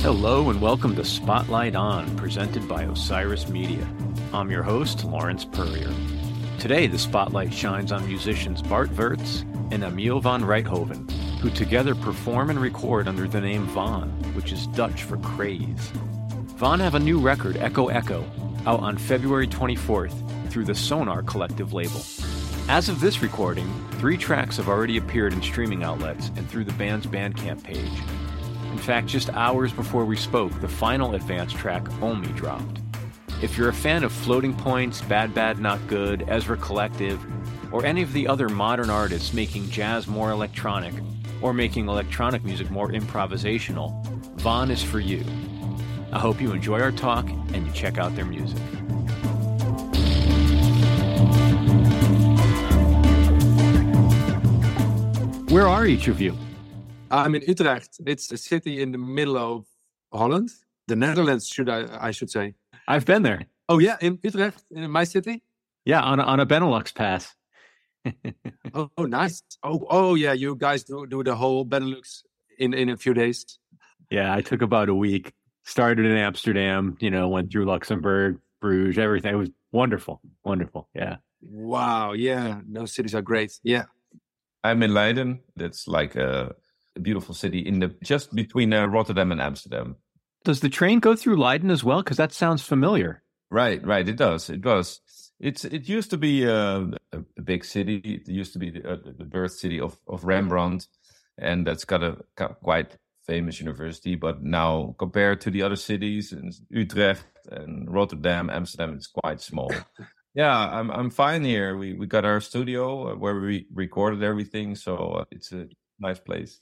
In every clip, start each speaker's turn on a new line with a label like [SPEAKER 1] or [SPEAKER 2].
[SPEAKER 1] Hello and welcome to Spotlight On, presented by Osiris Media. I'm your host, Lawrence Peryer. Today, the spotlight shines on musicians Bart Wirtz and Emiel van Rijthoven, who together perform and record under the name Waan, which is Dutch for craze. Waan have a new record, Echo Echo, out on February 24th through the Sonar Kollektiv label. As of this recording, three tracks have already appeared in streaming outlets and through the band's Bandcamp page. In fact, just hours before we spoke, the final advance track, Omi, dropped. If you're a fan of Floating Points, Bad Bad Not Good, Ezra Collective, or any of the other modern artists making jazz more electronic, or making electronic music more improvisational, Waan is for you. I hope you enjoy our talk and you check out their music. Where are each of you?
[SPEAKER 2] I'm in Utrecht. It's a city in the middle of Holland, the Netherlands, should I? I should say.
[SPEAKER 1] I've been there.
[SPEAKER 2] Oh yeah, in Utrecht, in my city.
[SPEAKER 1] Yeah, on a, on a Benelux pass.
[SPEAKER 2] oh, oh, nice. Oh, oh yeah, you guys do do the whole Benelux in in a few days.
[SPEAKER 1] Yeah, I took about a week. Started in Amsterdam, you know, went through Luxembourg, Bruges, everything. It was wonderful, wonderful. Yeah.
[SPEAKER 2] Wow. Yeah, those cities are great. Yeah.
[SPEAKER 3] I'm in Leiden. That's like a, a beautiful city in the just between uh, Rotterdam and Amsterdam.
[SPEAKER 1] Does the train go through Leiden as well? Because that sounds familiar.
[SPEAKER 3] Right, right. It does. It does. It's it used to be uh, a, a, big city. It used to be the, uh, the birth city of of Rembrandt, and that's got a quite famous university. But now, compared to the other cities in Utrecht and Rotterdam, Amsterdam, it's quite small. yeah, I'm I'm fine here. We we got our studio uh, where we recorded everything, so uh, it's a nice place.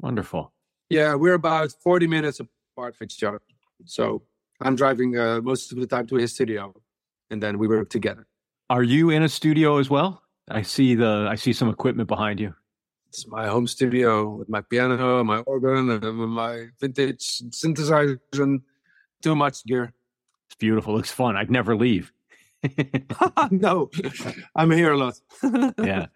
[SPEAKER 1] Wonderful.
[SPEAKER 2] Yeah, we're about forty minutes apart from each other. So I'm driving uh, most of the time to his studio, and then we work together.
[SPEAKER 1] Are you in a studio as well? I see the I see some equipment behind you.
[SPEAKER 2] It's my home studio with my piano, and my organ, and my vintage synthesizer, and too much gear.
[SPEAKER 1] It's beautiful. It's fun. I'd never leave.
[SPEAKER 2] no, I'm here a lot.
[SPEAKER 1] yeah.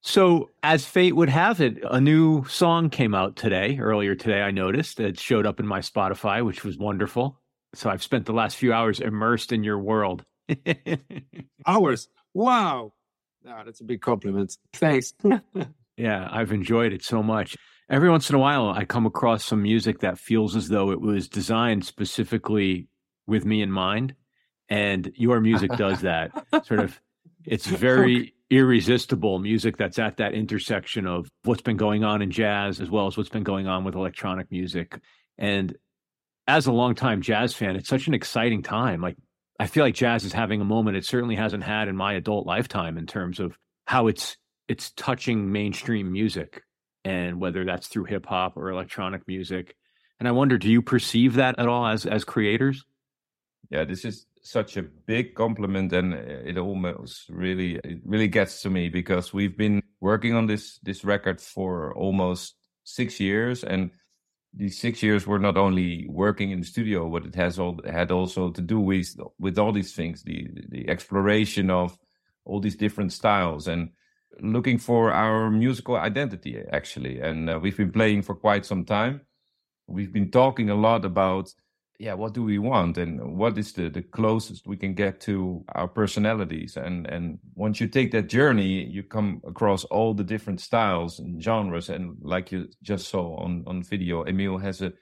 [SPEAKER 1] So, as fate would have it, a new song came out today, earlier today, I noticed. It showed up in my Spotify, which was wonderful. So, I've spent the last few hours immersed in your world.
[SPEAKER 2] hours? Wow. Ah, that's a big compliment. Thanks.
[SPEAKER 1] Yeah, I've enjoyed it so much. Every once in a while, I come across some music that feels as though it was designed specifically with me in mind. And your music does that. sort of, it's oh, very irresistible music that's at that intersection of what's been going on in jazz as well as what's been going on with electronic music. And as a longtime jazz fan, it's such an exciting time. Like I feel like jazz is having a moment it certainly hasn't had in my adult lifetime in terms of how it's it's touching mainstream music and whether that's through hip hop or electronic music. And I wonder, do you perceive that at all as as creators?
[SPEAKER 3] Yeah, this is such a big compliment and uh, it almost really it really gets to me because we've been working on this this record for almost six years and these six years were not only working in the studio but it has all had also to do with with all these things the the exploration of all these different styles and looking for our musical identity actually. And uh, we've been playing for quite some time. We've been talking a lot about yeah what do we want? And what is the the closest we can get to our personalities? And and once you take that journey you come across all the different styles and genres. And like you just saw on on video Emiel has a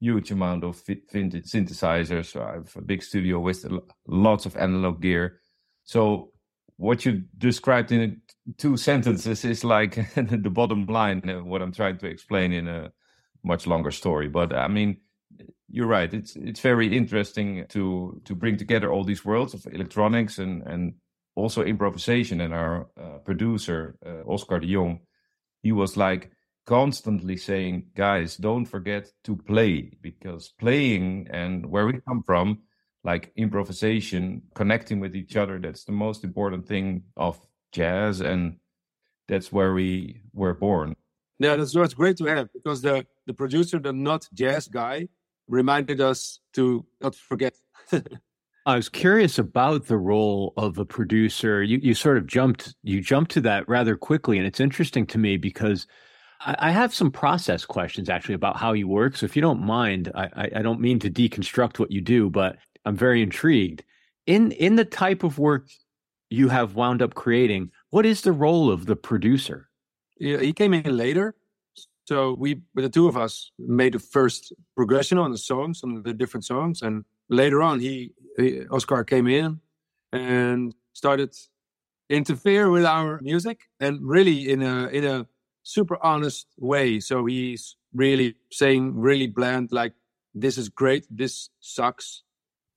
[SPEAKER 3] huge amount of vintage synthesizers. I have a big studio with lots of analog gear. So what you described in two sentences is like the bottom line what i'm trying to explain in a much longer story but i mean you're right. It's it's very interesting to to bring together all these worlds of electronics and and also improvisation. And our uh, producer uh, Oscar de Jong, he was like constantly saying, "Guys, don't forget to play because playing and where we come from, like improvisation, connecting with each other, that's the most important thing of jazz, and that's where we were born."
[SPEAKER 2] Yeah, that's what's great to have because the the producer, the not jazz guy, reminded us to not forget.
[SPEAKER 1] I was curious about the role of a producer. You you sort of jumped you jumped to that rather quickly, and it's interesting to me because I, I have some process questions actually about how you work. So if you don't mind, I, I don't mean to deconstruct what you do, but I'm very intrigued in in the type of work you have wound up creating. What is the role of the producer?
[SPEAKER 2] Yeah, he came in later, so we, the two of us, made the first progression on the songs, on the different songs, and later on, he, he Oscar came in and started interfere with our music, and really in a in a super honest way. So he's really saying really bland, like, "This is great. This sucks.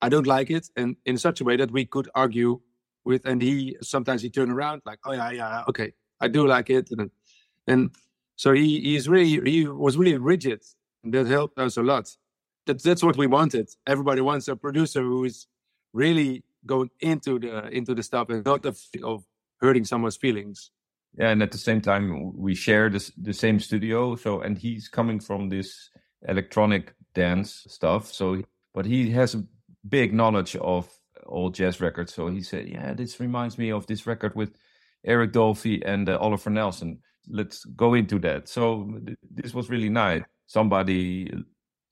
[SPEAKER 2] I don't like it," and in such a way that we could argue with. And he sometimes he turned around like, "Oh yeah, yeah, okay, I do like it," and and so he he's really he was really rigid. And that helped us a lot. That that's what we wanted. Everybody wants a producer who is really going into the into the stuff and not of, of hurting someone's feelings.
[SPEAKER 3] Yeah, and at the same time we share this the same studio. So and he's coming from this electronic dance stuff. So but he has a big knowledge of old jazz records. So he said, "Yeah, this reminds me of this record with Eric Dolphy and uh, Oliver Nelson." let's go into that. So th- this was really nice. Somebody,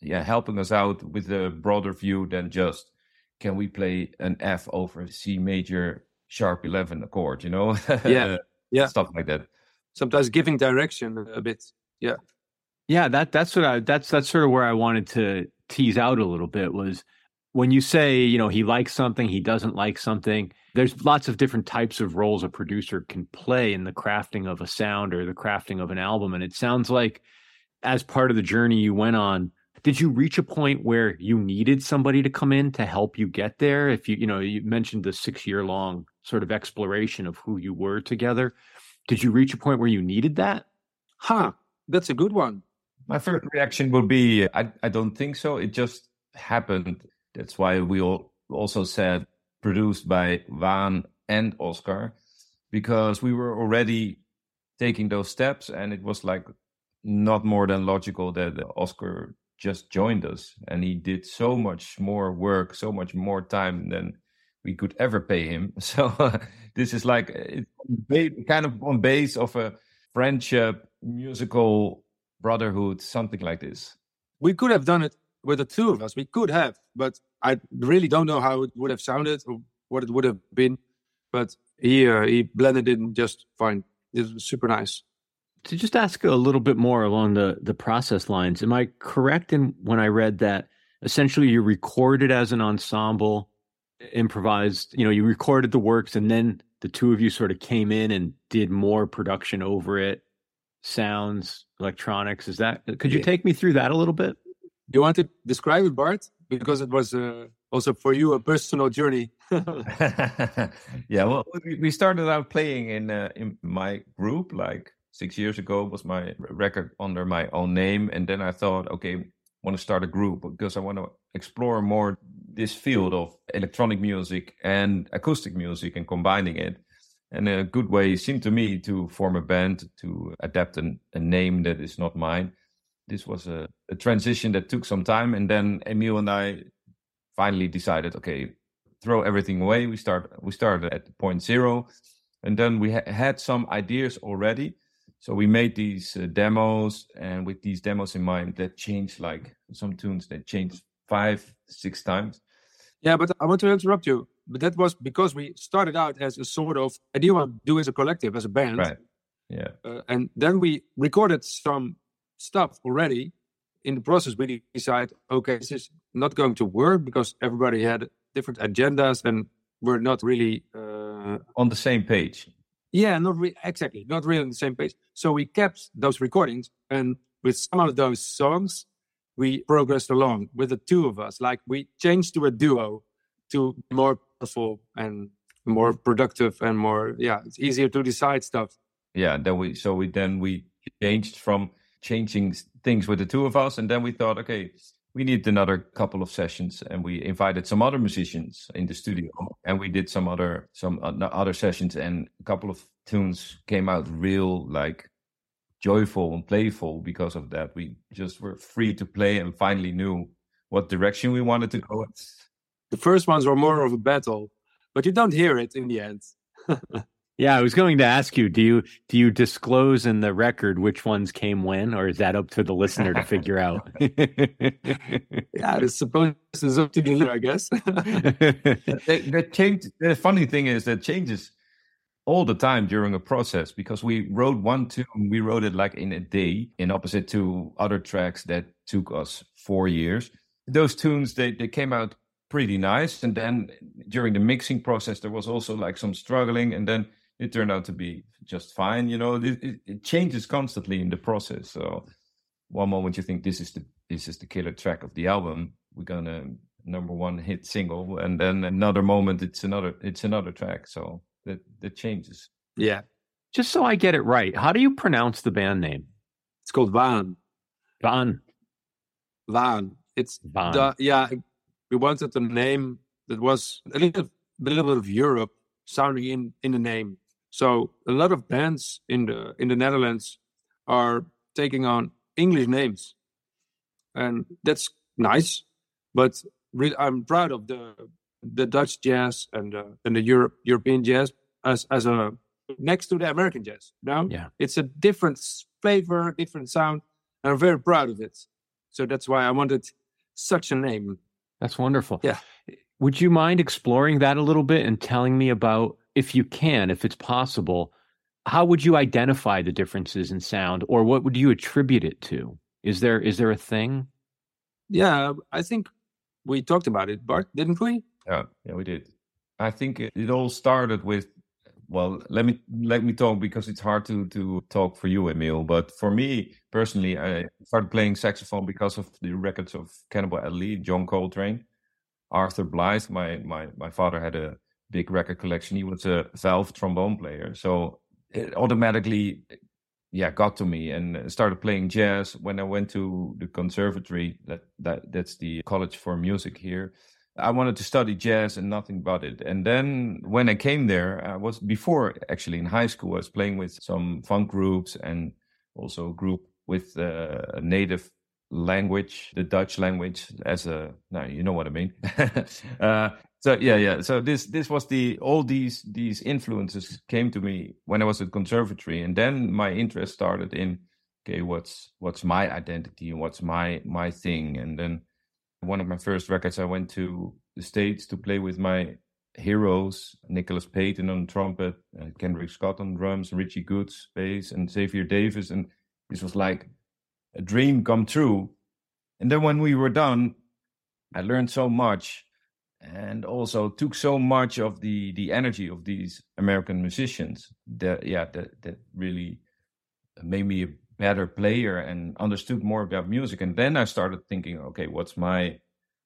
[SPEAKER 3] yeah, helping us out with a broader view than just can we play an F over C major sharp eleven chord? You know,
[SPEAKER 2] yeah, yeah,
[SPEAKER 3] stuff like that.
[SPEAKER 2] Sometimes giving direction a bit. Yeah,
[SPEAKER 1] yeah. That that's what I that's that's sort of where I wanted to tease out a little bit was when you say you know he likes something, he doesn't like something there's lots of different types of roles a producer can play in the crafting of a sound or the crafting of an album and it sounds like as part of the journey you went on did you reach a point where you needed somebody to come in to help you get there? If you you know you mentioned the 6 year long sort of exploration of who you were together. Did you reach a point where you needed that?
[SPEAKER 2] Huh that's a good one.
[SPEAKER 3] My first reaction would be i, I don't think so. It just happened that's why we all also said produced by Waan and Oscar because we were already taking those steps and it was like not more than logical that Oscar just joined us and he did so much more work, so much more time than we could ever pay him. So this is like kind of on base of a friendship, musical brotherhood, something like this.
[SPEAKER 2] We could have done it with the two of us. We could have, but I really don't know how it would have sounded or what it would have been. But he uh, he blended in just fine. It was super nice.
[SPEAKER 1] To just ask a little bit more along the the process lines, am I correct in when I read that essentially you recorded as an ensemble, improvised? You know, you recorded the works, and then the two of you sort of came in and did more production over it, sounds, electronics. Is that? Could you yeah. take me through that a little bit?
[SPEAKER 2] You want to describe it, Bart? Because it was uh, also for you a personal journey.
[SPEAKER 3] yeah, well, we started out playing in uh, in my group like six years ago. Was my record under my own name, and then I thought, okay, I want to start a group because I want to explore more this field of electronic music and acoustic music and combining it. And a good way seemed to me to form a band to adapt an, a name that is not mine this was a, a transition that took some time, and then Emiel and I finally decided, okay, throw everything away. We start we started at point zero, and then we ha- had some ideas already. So we made these uh, demos, and with these demos in mind, that changed like some tunes that changed five, six times.
[SPEAKER 2] Yeah, but I want to interrupt you. But that was because we started out as a sort of idea to do as a collective, as a band.
[SPEAKER 3] Right. Yeah.
[SPEAKER 2] Uh, and then we recorded some stuff already in the process we decide okay this is not going to work because everybody had different agendas and we're not really uh,
[SPEAKER 3] on the same page.
[SPEAKER 2] Yeah not re- exactly not really on the same page. So we kept those recordings and with some of those songs we progressed along with the two of us. Like we changed to a duo to more powerful and more productive and more yeah it's easier to decide stuff.
[SPEAKER 3] Yeah then we so we then we changed from changing things with the two of us. And then we thought, okay, we need another couple of sessions, and we invited some other musicians in the mm-hmm. studio, and we did some other some other sessions, and a couple of tunes came out real like joyful and playful because of that. We just were free to play and finally knew what direction we wanted to go.
[SPEAKER 2] The first ones were more of a battle, but you don't hear it in the end.
[SPEAKER 1] Yeah, I was going to ask you, do you do you disclose in the record which ones came when, or is that up to the listener to figure out?
[SPEAKER 2] yeah, it's supposed it's up to the listener, I guess.
[SPEAKER 3] the, the change the funny thing is that changes all the time during a process because we wrote one tune, we wrote it like in a day, in opposite to other tracks that took us four years. Those tunes they, they came out pretty nice. And then during the mixing process there was also like some struggling and then it turned out to be just fine. You know, it, it, it, changes constantly in the process. So one moment you think this is the this is the killer track of the album, we're gonna number one hit single, and then another moment it's another it's another track. So that that changes.
[SPEAKER 2] Yeah.
[SPEAKER 1] Just so I get it right, how do you pronounce the band name?
[SPEAKER 2] It's called Waan.
[SPEAKER 1] Waan.
[SPEAKER 2] Waan. It's
[SPEAKER 1] Waan.
[SPEAKER 2] The, yeah. We wanted a name that was a little, a little bit of Europe sounding in in the name. So a lot of bands in the in the Netherlands are taking on English names, and that's nice. But re- I'm proud of the the Dutch jazz and uh, and the Europe European jazz as as a next to the American jazz. Now,
[SPEAKER 1] yeah,
[SPEAKER 2] it's a different flavor, different sound, and I'm very proud of it. So that's why I wanted such a name.
[SPEAKER 1] That's wonderful.
[SPEAKER 2] Yeah.
[SPEAKER 1] Would you mind exploring that a little bit and telling me about if you can, if it's possible, how would you identify the differences in sound or what would you attribute it to? Is there is there a thing?
[SPEAKER 2] Yeah, I think we talked about it, Bart, didn't we?
[SPEAKER 3] Yeah, yeah, we did. I think it, it all started with well, let me let me talk because it's hard to to talk for you, Emiel. But for me personally, I started playing saxophone because of the records of Cannonball Adderley, John Coltrane, Arthur Blythe. My my my father had a big record collection. He was a valve trombone player, so it automatically, yeah, got to me and started playing jazz when I went to the conservatory. That that that's the college for music here. I wanted to study jazz and nothing but it. And then when I came there, I was before actually in high school. I was playing with some funk groups and also a group with uh, a native language, the Dutch language, as a no, you know what I mean. uh, so yeah yeah. So this this was the all these these influences came to me when i was at conservatory and then my interest started in okay what's what's my identity and what's my my thing? And then one of my first records i went to the states to play with my heroes nicholas payton on trumpet uh, kendrick scott on drums richie goods bass and xavier davis. And this was like a dream come true. And then when we were done i learned so much and also took so much of the the energy of these American musicians that yeah that that really made me a better player and understood more about music. And then I started thinking okay what's my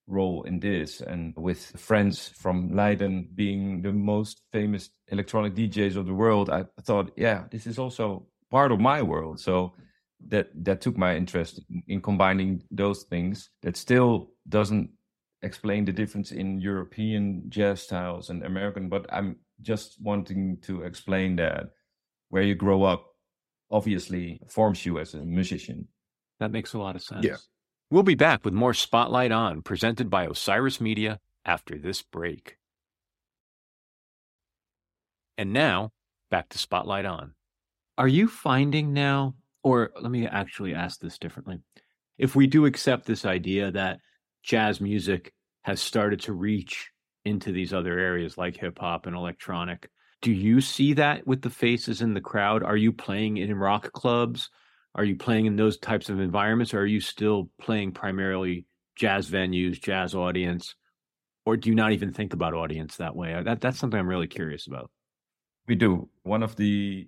[SPEAKER 3] role in this? And with friends from Leiden being the most famous electronic DJs of the world I thought yeah this is also part of my world. So that that took my interest in combining those things that still doesn't explain the difference in European jazz styles and American, but I'm just wanting to explain that where you grow up obviously forms you as a musician.
[SPEAKER 1] That makes a lot of sense.
[SPEAKER 2] Yeah.
[SPEAKER 1] We'll be back with more Spotlight On, presented by Osiris Media after this break. And now, back to Spotlight On. Are you finding now, or let me actually ask this differently. If we do accept this idea that jazz music has started to reach into these other areas like hip hop and electronic. Do you see that with the faces in the crowd? Are you playing in rock clubs? Are you playing in those types of environments? Or are you still playing primarily jazz venues, jazz audience? Or do you not even think about audience that way? That, that's something I'm really curious about.
[SPEAKER 3] We do. One of the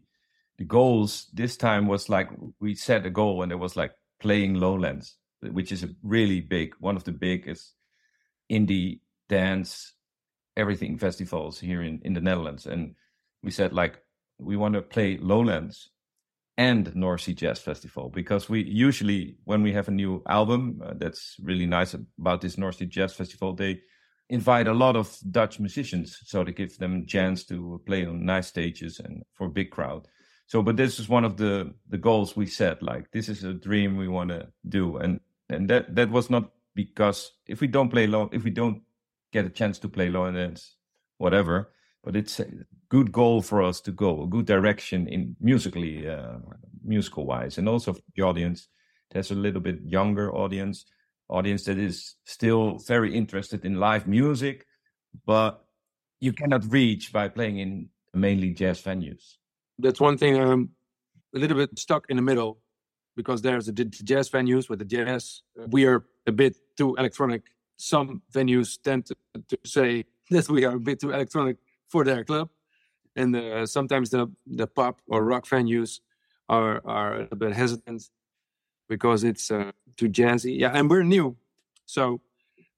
[SPEAKER 3] the goals this time was like we set a goal and it was like playing lowlands, which is a really big one of the biggest indie dance everything festivals here in in the Netherlands. And we said like we want to play lowlands and North Sea Jazz Festival because we usually when we have a new album uh, that's really nice about this North Sea Jazz Festival they invite a lot of Dutch musicians. So they give them chance to play on nice stages and for a big crowd so but this is one of the the goals we set like this is a dream we want to do and and that that was not because if we don't play low, if we don't get a chance to play low and whatever. But it's a good goal for us to go, a good direction in musically, uh, musical wise, and also the audience. There's a little bit younger audience, audience that is still very interested in live music, but you cannot reach by playing in mainly jazz venues.
[SPEAKER 2] That's one thing I'm a little bit stuck in the middle because there's the jazz venues with the jazz. We are a bit too electronic. Some venues tend to, to say that we are a bit too electronic for their club, and uh, sometimes the the pop or rock venues are are a bit hesitant because it's uh, too jazzy. Yeah, and we're new, so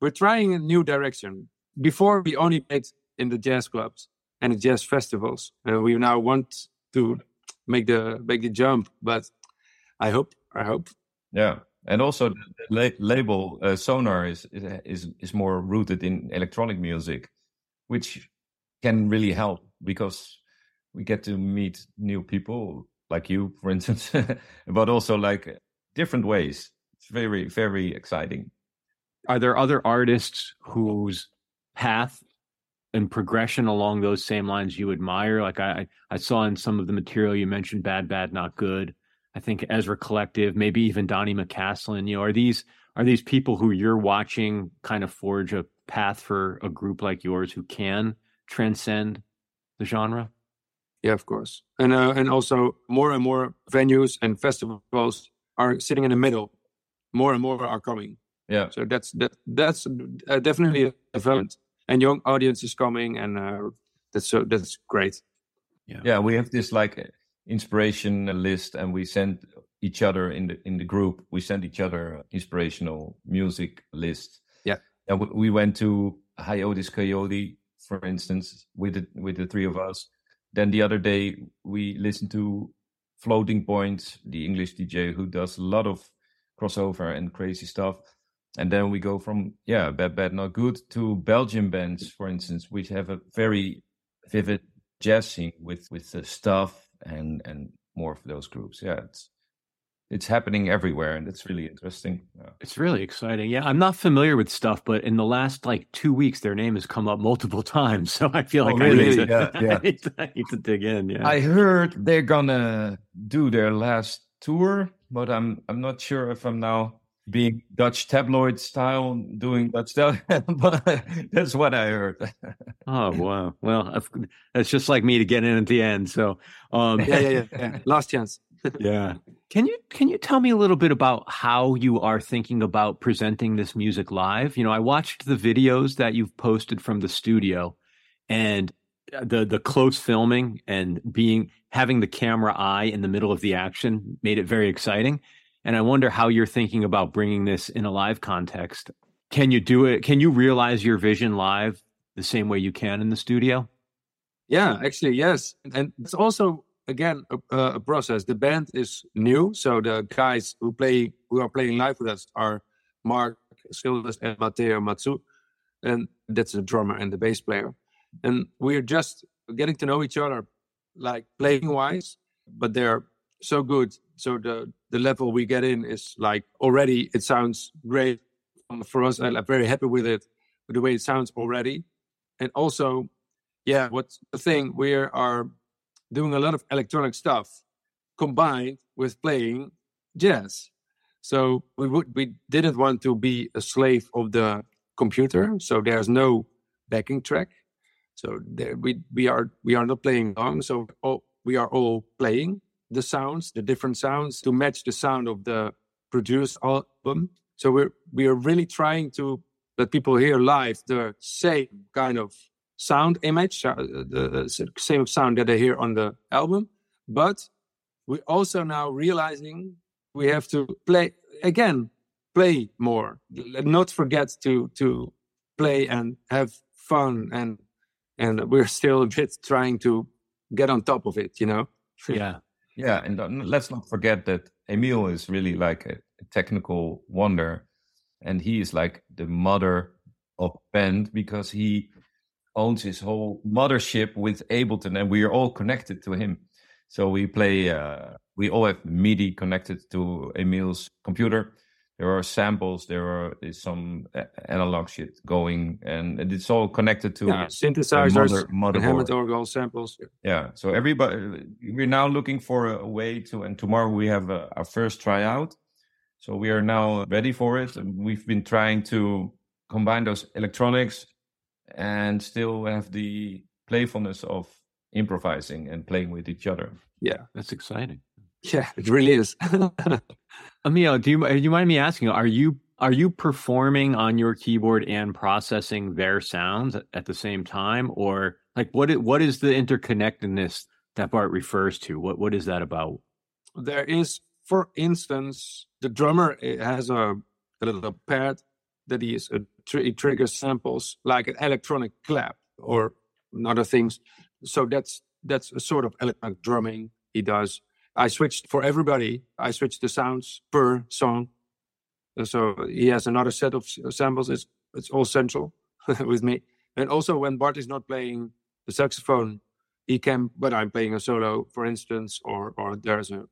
[SPEAKER 2] we're trying a new direction. Before we only played in the jazz clubs and the jazz festivals, and we now want to make the make the jump. But I hope, I hope.
[SPEAKER 3] Yeah, and also the la- label uh, Sonar is, is is more rooted in electronic music, which can really help because we get to meet new people like you, for instance, but also like different ways. It's very very exciting.
[SPEAKER 1] Are there other artists whose path and progression along those same lines you admire? Like I, I saw in some of the material you mentioned, bad, bad, not good. I think Ezra Collective, maybe even Donny McCaslin. You know, are these are these people who you're watching kind of forge a path for a group like yours who can transcend the genre?
[SPEAKER 2] Yeah, of course, and uh, and also more and more venues and festivals are sitting in the middle. More and more are coming.
[SPEAKER 3] Yeah.
[SPEAKER 2] So that's that that's uh, definitely a development and young audience is coming, and uh, that's so that's great.
[SPEAKER 3] Yeah, yeah, we have this like inspiration list, and we send each other in the in the group. We send each other inspirational music list.
[SPEAKER 2] Yeah,
[SPEAKER 3] and we went to Hiatus Kaiyote, for instance, with the with the three of us. Then the other day we listened to Floating Point, the English DJ who does a lot of crossover and crazy stuff and then we go from yeah bad bad not good to belgian bands for instance which have a very vivid jazz scene with with the stuff and and more of those groups yeah it's it's happening everywhere and it's really interesting yeah.
[SPEAKER 1] it's really exciting yeah i'm not familiar with stuff but in the last like two weeks their name has come up multiple times so i feel oh, like oh, really? I, need to, yeah, yeah. I, need to, I need to dig in yeah
[SPEAKER 3] i heard they're gonna do their last tour but i'm i'm not sure if i'm now being Dutch tabloid style, doing Dutch style. but that's what I heard.
[SPEAKER 1] oh wow! Well, it's just like me to get in at the end. So
[SPEAKER 2] um, yeah, yeah, yeah, yeah. Last chance.
[SPEAKER 1] yeah. Can you can you tell me a little bit about how you are thinking about presenting this music live? You know, I watched the videos that you've posted from the studio, and the the close filming and being having the camera eye in the middle of the action made it very exciting and I wonder how you're thinking about bringing this in a live context. Can you do it? Can you realize your vision live the same way you can in the studio?
[SPEAKER 2] Yeah, actually, yes. And it's also again a, a, process. The band is new, so the guys who play who are playing live with us are Mark Schilders and Matteo Matsu, and that's the drummer and the bass player. And we're just getting to know each other, like playing wise, but they're so good. So the the level we get in is like already it sounds great for us. I'm very happy with it, with the way it sounds already. And also, yeah, what's the thing? We are doing a lot of electronic stuff combined with playing jazz. So we would we didn't want to be a slave of the computer. So there's no backing track. So there we we are we are not playing along. So all, we are all playing the sounds, the different sounds to match the sound of the produced album. So we're we are really trying to let people hear live the same kind of sound image, uh, the same sound that they hear on the album. But we also now realizing we have to play again, play more, not forget to to play and have fun and and we're still a bit trying to get on top of it, you know.
[SPEAKER 1] Yeah.
[SPEAKER 3] Yeah, and let's not forget that Emiel is really like a, technical wonder, and he is like the mother of band because he owns his whole mothership with Ableton, and we are all connected to him. So we play, uh, we all have MIDI connected to Emiel's computer, there are samples, there are is some uh, analog shit going, and it's all connected to
[SPEAKER 2] yeah, synthesizers,
[SPEAKER 3] mother,
[SPEAKER 2] Hammond orgel samples.
[SPEAKER 3] Yeah, so everybody, we're now looking for a way to, and tomorrow we have a, our first tryout. So we are now ready for it. And we've been trying to combine those electronics and still have the playfulness of improvising and playing with each other.
[SPEAKER 1] Yeah, that's exciting.
[SPEAKER 2] Yeah, it really is.
[SPEAKER 1] Emiel, do you you mind me asking? Are you are you performing on your keyboard and processing their sounds at the same time, or like what what is the interconnectedness that Bart refers to? What what is that about?
[SPEAKER 2] There is, for instance, the drummer eh, has a, a little pad that he is a tr- he triggers samples like an electronic clap or other things. So that's that's a sort of electronic drumming he does I switched for everybody. I switched the sounds per song. So he has another set of samples. It's it's all central with me. And also when Bart is not playing the saxophone, he can. But I'm playing a solo, for instance, or or there's a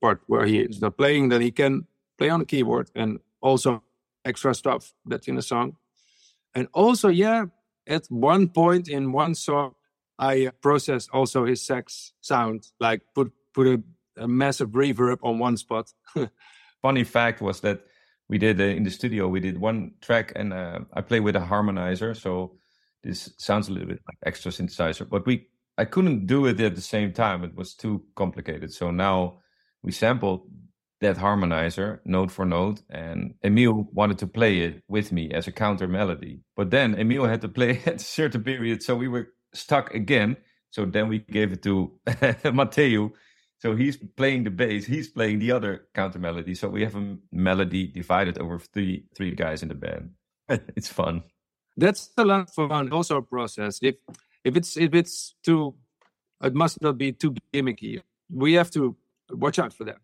[SPEAKER 2] part where he is not playing, then he can play on the keyboard and also extra stuff that's in the song. And also, yeah, at one point in one song, I processed also his sax sound, like put put a, a massive reverb on one spot.
[SPEAKER 3] Funny fact was that we did uh, in the studio we did one track and uh, I play with a harmonizer, so this sounds a little bit like extra synthesizer, but we I couldn't do it at the same time. It was too complicated. So now we sampled that harmonizer note for note and Emiel wanted to play it with me as a counter melody. But then Emiel had to play at a certain period, so we were stuck again. So then we gave it to Matteo so he's playing the bass, he's playing the other counter melody. So we have a melody divided over three three guys in the band. it's fun.
[SPEAKER 2] That's a lot of fun. Also a process. If if it's if it's too, it must not be too gimmicky. We have to watch out for that.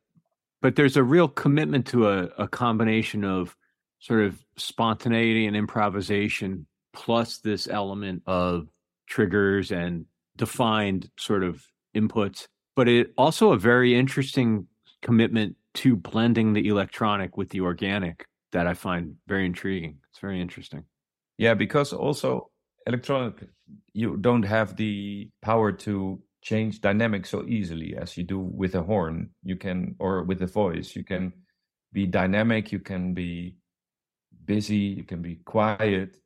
[SPEAKER 1] But there's a real commitment to a, a combination of sort of spontaneity and improvisation, plus this element of triggers and defined sort of inputs but it also a very interesting commitment to blending the electronic with the organic that I find very intriguing. It's very interesting.
[SPEAKER 3] Yeah, because also electronic, you don't have the power to change dynamics so easily as you do with a horn. You can, or with a voice, you can be dynamic, you can be busy, you can be quiet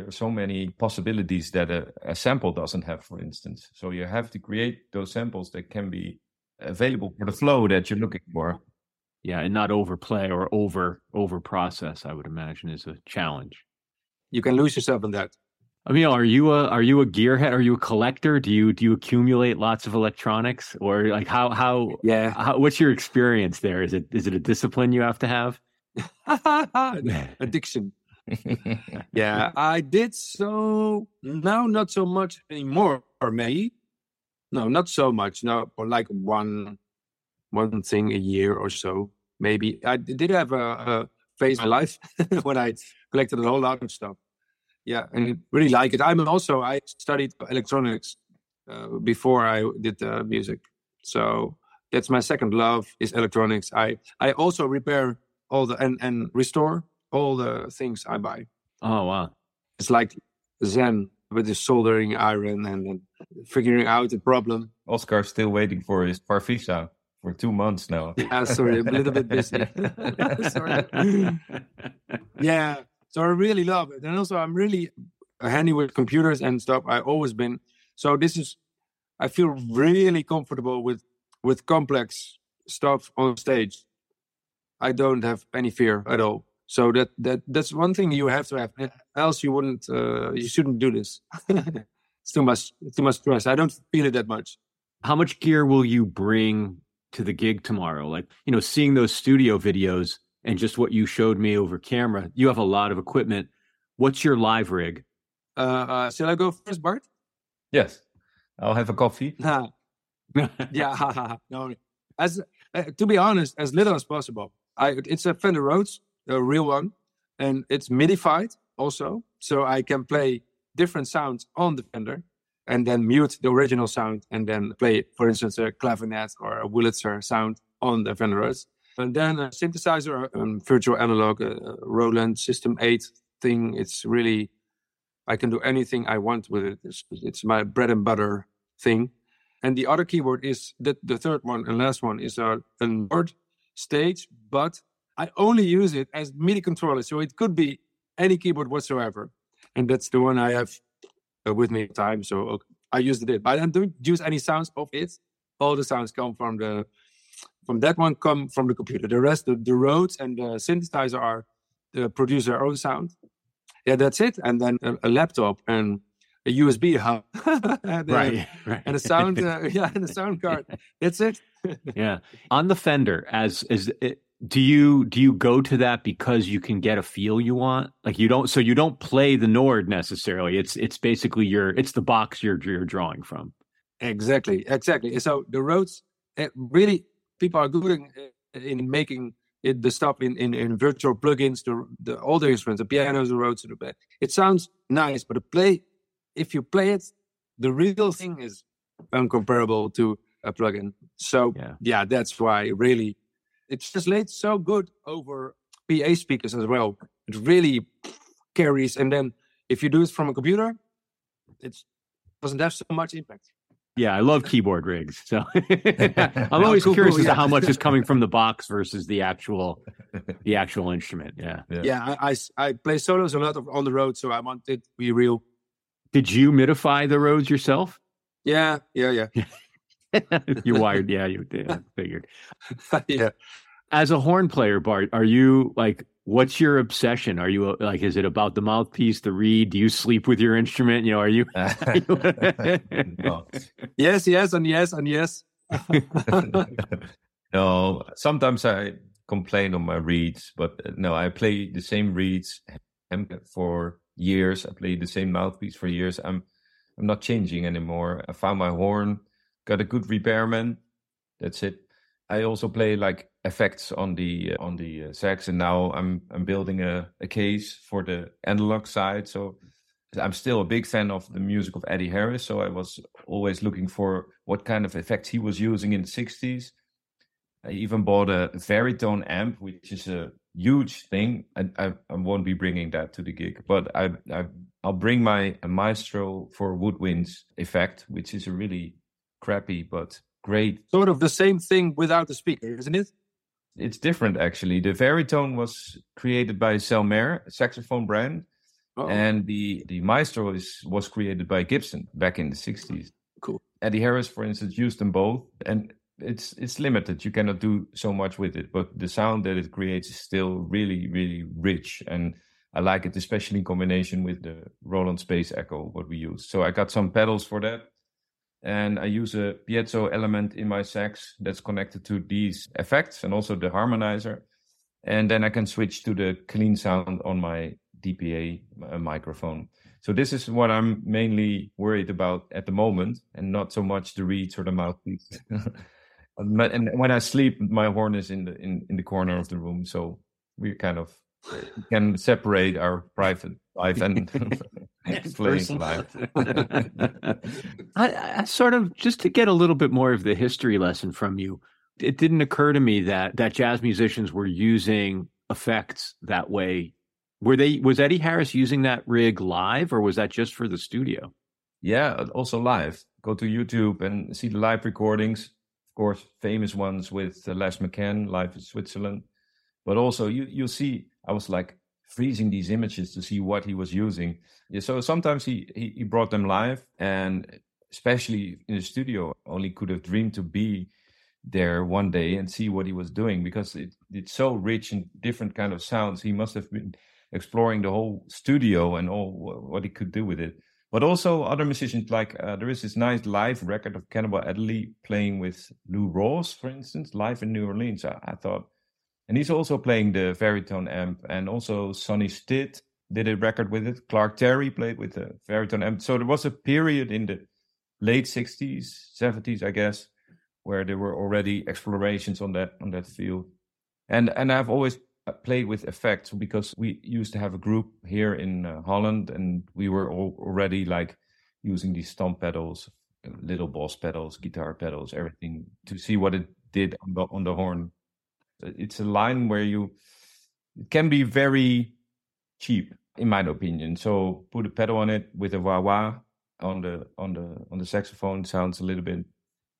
[SPEAKER 3] there are so many possibilities that a, a, sample doesn't have, for instance. So you have to create those samples that can be available for the flow that you're looking for.
[SPEAKER 1] Yeah, and not overplay or over over process. I would imagine is a challenge.
[SPEAKER 2] You can lose yourself in that.
[SPEAKER 1] I mean, are you a are you a gearhead? Are you a collector? Do you do you accumulate lots of electronics, or like how how
[SPEAKER 2] yeah?
[SPEAKER 1] How, what's your experience there? Is it is it a discipline you have to have?
[SPEAKER 2] Addiction. yeah, I did so now, not so much anymore. Or maybe no, not so much. No, or like one one thing a year or so. Maybe I did have a, a phase in my life when I collected a whole lot of stuff. Yeah, and really like it. I'm also I studied electronics uh, before I did the music, so that's my second love is electronics. I I also repair all the and and restore all the things I buy.
[SPEAKER 1] Oh wow!
[SPEAKER 2] It's like Zen with the soldering iron and, and figuring out the problem.
[SPEAKER 3] Oscar's still waiting for his Farfisa for two months now.
[SPEAKER 2] Yeah, sorry, I'm a little bit busy. sorry. yeah, so I really love it, and also I'm really handy with computers and stuff. I've always been. So this is, I feel really comfortable with with complex stuff on stage. I don't have any fear at all. So that that that's one thing you have to have. Else you wouldn't. Uh, you shouldn't do this. it's too much. Too much stress. I don't feel it that much.
[SPEAKER 1] How much gear will you bring to the gig tomorrow? Like you know, seeing those studio videos and just what you showed me over camera. You have a lot of equipment. What's your live rig?
[SPEAKER 2] Uh, uh shall I go first, Bart?
[SPEAKER 3] Yes, I'll have a coffee.
[SPEAKER 2] yeah, no. As uh, to be honest, as little as possible. I it's a Fender Rhodes a real one, and it's midified also, so I can play different sounds on the Fender and then mute the original sound and then play, for instance, a clavinet or a Wurlitzer sound on the Fender Rhodes. And then a synthesizer, um, virtual analog, uh, Roland System 8 thing. It's really, I can do anything I want with it. It's, it's my bread and butter thing. And the other keyboard is the, the third one and last one is a, a Nord stage, but I only use it as MIDI controller. So it could be any keyboard whatsoever. And that's the one I have uh, with me time. So okay, I used it, but I don't use any sounds of it. All the sounds come from the from that one come from the computer. The rest, the, the Rhodes and the synthesizer are the produce their own sound. Yeah, that's it. And then a, a laptop and a USB hub, and,
[SPEAKER 1] right, right,
[SPEAKER 2] and a sound, uh, yeah, and a sound card. That's it.
[SPEAKER 1] yeah, on the Fender, as is it, do you do you go to that because you can get a feel you want? Like you don't, so you don't play the Nord necessarily. It's it's basically your it's the box you're you're drawing from.
[SPEAKER 2] Exactly, exactly. So the Rhodes, eh, really, people are good in, in making it, the stuff in, in, in virtual plugins, the the older instruments, the pianos, the Rhodes, the bed. It sounds nice, but the play if you play it, the real thing is uncomparable to a plugin. So yeah, yeah that's why really it translates so good over PA speakers as well. It really carries, and then if you do it from a computer, it doesn't have so much impact.
[SPEAKER 1] Yeah, I love keyboard rigs. So I'm always cool, curious cool, as yeah. to how much is coming from the box versus the actual the actual instrument. Yeah,
[SPEAKER 2] yeah. yeah I, I, I play solos a lot of, on the road, so I want it to be real.
[SPEAKER 1] Did you midify the Rhodes yourself?
[SPEAKER 2] Yeah, yeah,
[SPEAKER 1] yeah. you wired, yeah, you yeah, figured.
[SPEAKER 2] yeah.
[SPEAKER 1] As a horn player, Bart, are you like what's your obsession? Are you like is it about the mouthpiece, the reed? Do you sleep with your instrument? You know, are you,
[SPEAKER 2] no. Yes, yes, and yes, and yes.
[SPEAKER 3] no, sometimes I complain on my reeds, but uh, no, I play the same reeds for years. I play the same mouthpiece for years. I'm I'm not changing anymore. I found my horn, got a good repairman. That's it. I also play like effects on the uh, on the uh, sax, and now I'm I'm building a, a case for the analog side. So I'm still a big fan of the music of Eddie Harris. So I was always looking for what kind of effects he was using in the '60s. I even bought a Varitone amp, which is a huge thing. I, I, I won't be bringing that to the gig, but I, I I'll bring my Maestro for woodwinds effect, which is a really crappy but great.
[SPEAKER 2] Sort of the same thing without the speaker, isn't it?
[SPEAKER 3] It's different actually. The Varitone was created by Selmer, a saxophone brand, oh. and the the Maestro is was created by Gibson back in the '60s.
[SPEAKER 2] Cool.
[SPEAKER 3] Eddie Harris, for instance, used them both, and it's it's limited. You cannot do so much with it, but the sound that it creates is still really really rich, and I like it, especially in combination with the Roland Space Echo what we use. So I got some pedals for that, and I use a piezo element in my sax that's connected to these effects and also the harmonizer, and then I can switch to the clean sound on my DPA uh, microphone. So this is what I'm mainly worried about at the moment, and not so much the reeds or the mouthpiece. and when I sleep, my horn is in the in, in the corner of the room, so we kind of can separate our private life and life.
[SPEAKER 1] I, I sort of just to get a little bit more of the history lesson from you. It didn't occur to me that that jazz musicians were using effects that way. Were they? Was Eddie Harris using that rig live, or was that just for the studio?
[SPEAKER 3] Yeah, also live. Go to YouTube and see the live recordings Of course, famous ones with uh, Les McCann, Live in Switzerland. But also, you you see, I was like freezing these images to see what he was using. So sometimes he, he, he brought them live, and especially in the studio, only could have dreamed to be there one day and see what he was doing because it, it's so rich in different kind of sounds. He must have been exploring the whole studio and all what he could do with it but also other musicians like uh, there is this nice live record of Cannonball Adderley playing with Lou Rawls, for instance, live in New Orleans. I, I, thought, and he's also playing the Varitone amp, and also Sonny Stitt did a record with it. Clark Terry played with the Varitone amp. So there was a period in the late '60s, '70s, I guess, where there were already explorations on that on that field. And and I've always played with effects because we used to have a group here in uh, Holland and we were all already like using these stomp pedals, little boss pedals, guitar pedals, everything to see what it did on the, on the horn. It's a line where you it can be very cheap, in my opinion. So put a pedal on it with a wah wah on the on the on the saxophone sounds a little bit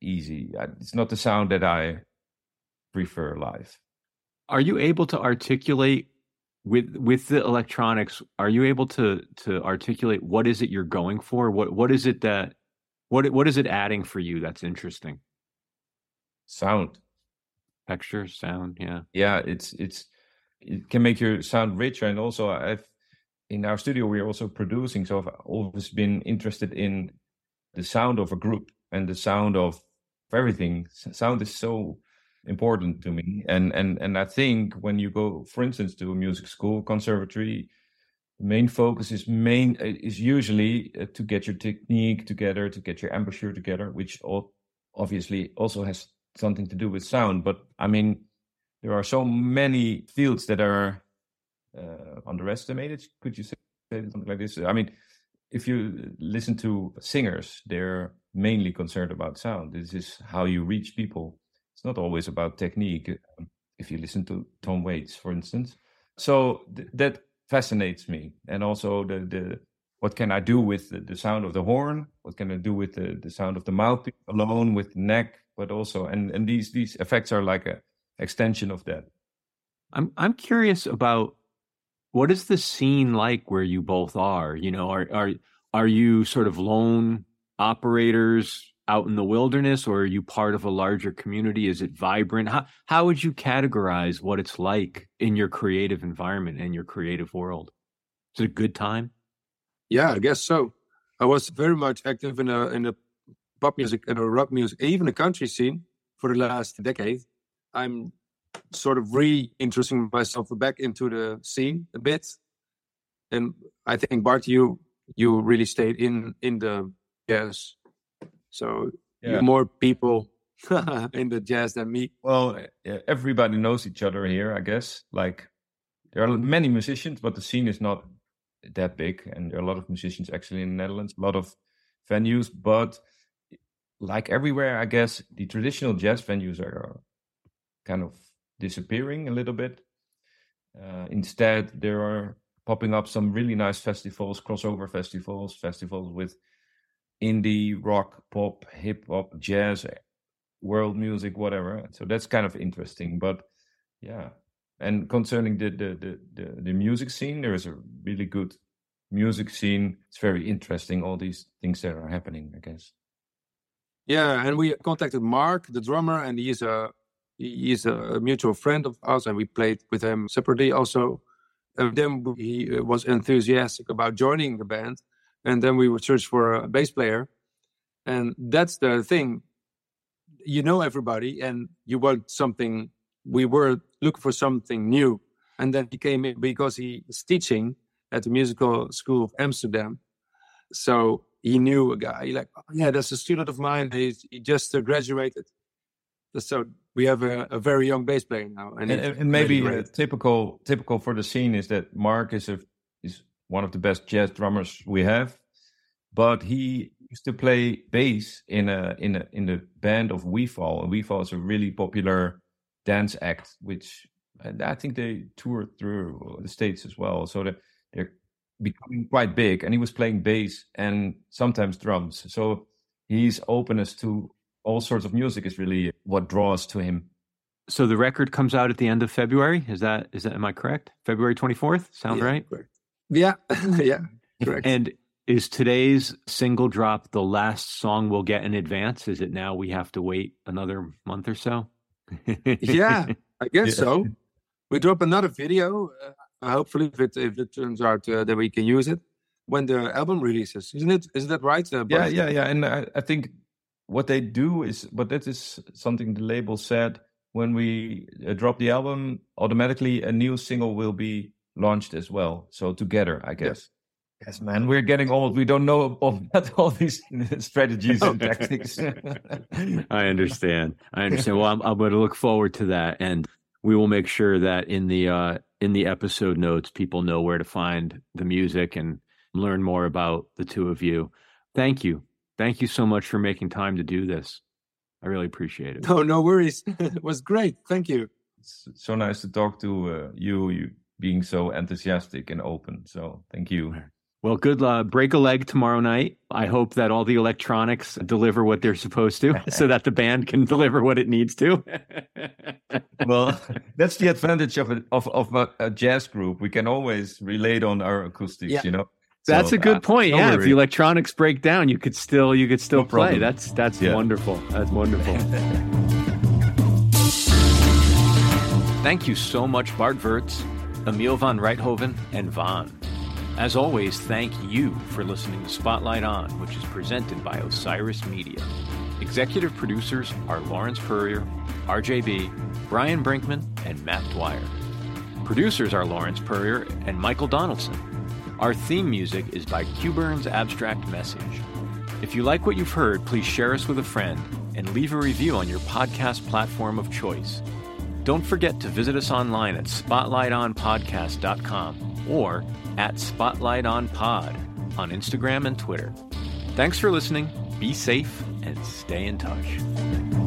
[SPEAKER 3] easy. It's not the sound that I prefer live.
[SPEAKER 1] Are you able to articulate with with the electronics? Are you able to to articulate what is it you're going for? What what is it that what what is it adding for you that's interesting?
[SPEAKER 3] Sound,
[SPEAKER 1] texture, sound. Yeah,
[SPEAKER 3] yeah. It's it's it can make your sound richer, and also I've in our studio we're also producing, so I've always been interested in the sound of a group and the sound of everything. Sound is so important to me and and and i think when you go for instance to a music school conservatory the main focus is main is usually uh, to get your technique together to get your embouchure together which all, obviously also has something to do with sound but i mean there are so many fields that are uh, underestimated could you say something like this? I mean if you listen to singers they're mainly concerned about sound. This is how you reach people. It's not always about technique. Um, if you listen to Tom Waits, for instance, so th- that fascinates me, and also the the what can I do with the, the sound of the horn? What can I do with the, the sound of the mouthpiece alone, with the neck, but also and and these these effects are like a extension of that.
[SPEAKER 1] I'm I'm curious about what is the scene like where you both are. You know, are are are you sort of lone operators out in the wilderness or are you part of a larger community? Is it vibrant? How, how would you categorize what it's like in your creative environment and your creative world? Is it a good time?
[SPEAKER 2] Yeah i guess so. I was very much active in a in the pop music and a rock music even the country scene for the last decade i'm sort of reintroducing myself back into the scene a bit and i think bart you you really stayed in in the jazz so yeah. more people in the jazz than me.
[SPEAKER 3] Well, everybody knows each other here, I guess. Like there are many musicians, but the scene is not that big, and there are a lot of musicians actually in the Netherlands, a lot of venues, but like everywhere, I guess the traditional jazz venues are kind of disappearing a little bit. Uh, instead, there are popping up some really nice festivals, crossover festivals, festivals with indie, rock, pop, hip hop, jazz, world music, whatever. So that's kind of interesting. But yeah, and concerning the the the the, the music scene, there is a really good music scene. It's very interesting. All these things that are happening, I guess.
[SPEAKER 2] Yeah, and we contacted Mark, the drummer, and he's a he's a mutual friend of us, and we played with him separately also. And then he uh, was enthusiastic about joining the band, and then we would search for a bass player. And that's the thing. You know everybody and you want something we were looking for something new. And then he came in because he was teaching at the musical school of amsterdam. So he knew a guy he like oh, yeah that's a student of mine He's, he just uh, graduated so we have a, a, very young bass player now
[SPEAKER 3] and, and, and maybe typical typical for the scene is that mark is a is one of the best jazz drummers we have. But he used to play bass in a in a in the band of Weval, and Weval is a really popular dance act, which I think they tour through the states as well. So they're, they're becoming quite big, and he was playing bass and sometimes drums. So his openness to all sorts of music is really what draws to him.
[SPEAKER 1] So the record comes out at the end of February. Is that is that am I correct? February twenty fourth. Sound
[SPEAKER 2] yeah,
[SPEAKER 1] right?
[SPEAKER 2] Correct. Yeah, yeah, correct.
[SPEAKER 1] And is today's single drop the last song we'll get in advance? Is it now we have to wait another month or so?
[SPEAKER 2] yeah, I guess yeah. so. We drop another video. Uh, hopefully, if it if it turns out uh, that we can use it when the album releases, isn't it? Isn't that right?
[SPEAKER 3] Uh, yeah, yeah, yeah. And I, I think what they do is, but that is something the label said when we uh, drop the album, automatically a new single will be launched as well. So together, I guess. Yes, man, we're getting old. We don't know about all these strategies and tactics.
[SPEAKER 1] I understand. I understand. Well, I'm, I'm going to look forward to that, and we will make sure that in the uh, in the episode notes, people know where to find the music and learn more about the two of you. Thank you, thank you so much for making time to do this. I really appreciate it.
[SPEAKER 2] No, no worries. it was great. Thank you.
[SPEAKER 3] it's so nice to talk to uh, you. You being so enthusiastic and open. So thank you.
[SPEAKER 1] Well, good uh, break a leg tomorrow night. I hope that all the electronics deliver what they're supposed to so that the band can deliver what it needs to.
[SPEAKER 3] well, that's the advantage of a, of, of a, a, jazz group. We can always relate on our acoustics, yeah. you know.
[SPEAKER 1] That's so, a good uh, point. Yeah, if the electronics break down, you could still you could still no play. Problem. That's that's yeah. wonderful. That's wonderful. Thank you so much, Bart Wirtz, Emiel van Rijthoven, and Waan. As always, thank you for listening to Spotlight On, which is presented by Osiris Media. Executive producers are Lawrence Peryer, RJB, Brian Brinkman, and Matt Dwyer. Producers are Lawrence Peryer and Michael Donaldson. Our theme music is by Q-Burn's Abstract Message. If you like what you've heard, please share us with a friend and leave a review on your podcast platform of choice. Don't forget to visit us online at spotlightonpodcast.com or at Spotlight on Pod on Instagram and Twitter. Thanks for listening, be safe, and stay in touch.